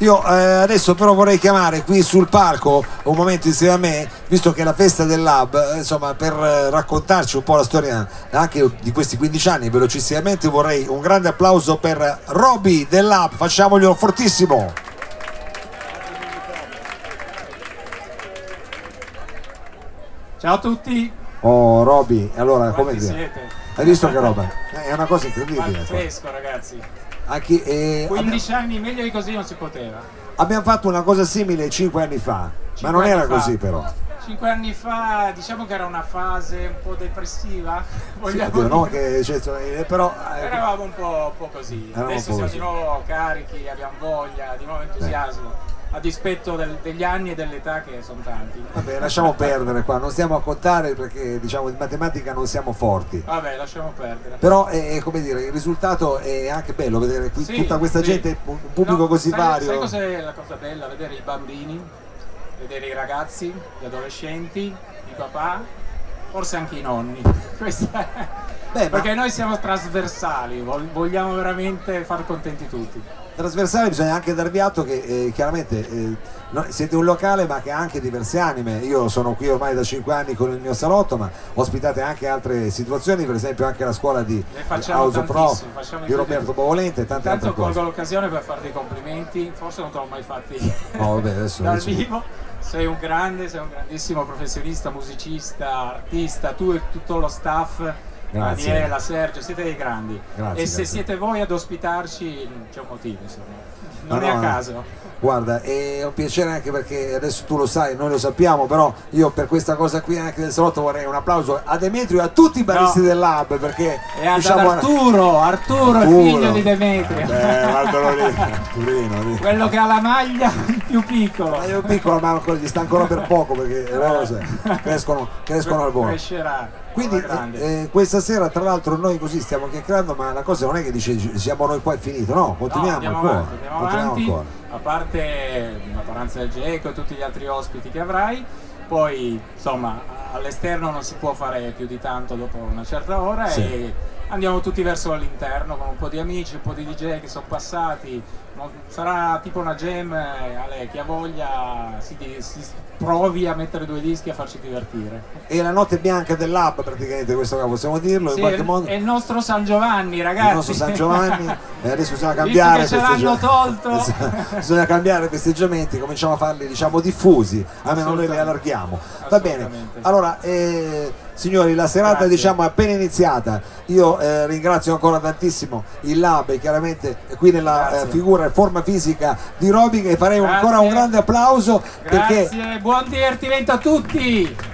Io eh, adesso però vorrei chiamare qui sul palco un momento insieme a me, visto che è la festa del Lab, eh, insomma, per eh, raccontarci un po' la storia anche di questi 15 anni, velocissimamente vorrei un grande applauso per Roby del Lab, facciamoglielo fortissimo. Ciao a tutti, Oh Roby, allora come dire? siete? Hai visto che roba? Eh, È una cosa incredibile. Pazzesco ragazzi, Anche, eh, abbiamo, 15 anni meglio di così non si poteva. abbiamo fatto una cosa simile 5 anni fa, ma Cinque non era fa. così però. 5 anni fa diciamo che era una fase un po' depressiva, Sì, vogliamo oddio, no, dire. che, cioè, eh, però eh, Eravamo un po', un po' così, adesso po' siamo di nuovo carichi, abbiamo voglia, di nuovo entusiasmo, a dispetto del- degli anni e dell'età che sono tanti. Vabbè, lasciamo perdere qua, non stiamo a contare perché diciamo di matematica non siamo forti. Vabbè, lasciamo perdere. Però è, è come dire, il risultato è anche bello vedere qui Sì, tutta questa sì. gente, un pubblico No, così sai, vario. Sai cos'è la cosa bella? Vedere i bambini, vedere i ragazzi, gli adolescenti, i papà, forse anche i nonni. Questa- Beh, ma Perché noi siamo trasversali, vogliamo veramente far contenti tutti. Trasversale bisogna anche darvi atto che eh, chiaramente eh, no- siete un locale ma che ha anche diverse anime. Io sono qui ormai da 5 anni con il mio salotto, ma ospitate anche altre situazioni, per esempio anche la scuola di House of Rock tantissimo, facciamo di Roberto Bovolente e tante Intanto altre colgo cose. l'occasione per farti i complimenti, forse non te l'ho mai fatti No, vabbè, adesso dal vivo. Sei un grande, sei un grandissimo professionista, musicista, artista, tu e tutto lo staff, Grazie. Daniela, Sergio, siete dei grandi. Grazie, e se grazie. siete voi ad ospitarci c'è un motivo, insomma. Non No, è a no, caso. Guarda, è un piacere anche perché adesso tu lo sai, noi lo sappiamo, però io per questa cosa qui anche del salotto vorrei un applauso a Demetrio e a tutti i baristi No. del lab perché E ad diciamo Arturo, Arturo, il Arturo. figlio di Demetrio. Eh, guardalo lì, Arturino, lì. Quello che ha la maglia più piccolo. Ma io piccolo ma ancora- gli sta ancora per poco perché le rose crescono, crescono al volo. Crescerà. Quindi grande. eh, questa sera tra l'altro noi così stiamo chiacchierando ma la cosa non è che dice siamo noi qua è finito, no, No, continuiamo andiamo ancora. avanti, continuiamo avanti, ancora. a parte la Paranza del Geco e tutti gli altri ospiti che avrai, poi insomma all'esterno non si può fare più di tanto dopo una certa ora Sì. e andiamo tutti verso l'interno con un po' di amici, un po' di DJ che sono passati, sarà tipo una jam, eh, Ale, chi ha voglia si, si provi a mettere due dischi e a farci divertire. E la notte bianca del lab praticamente questo qua possiamo dirlo Sì, in qualche è, modo. è il nostro San Giovanni ragazzi. il nostro San Giovanni e adesso bisogna Visto cambiare che ce l'hanno tolto. bisogna cambiare i festeggiamenti cominciamo a farli diciamo diffusi almeno noi li allarghiamo va bene allora eh, signori la serata Grazie. diciamo è appena iniziata io eh, ringrazio ancora tantissimo il lab e chiaramente qui nella eh, figura e forma fisica di Roby che farei Grazie. ancora un grande applauso perché Grazie, buon divertimento a tutti!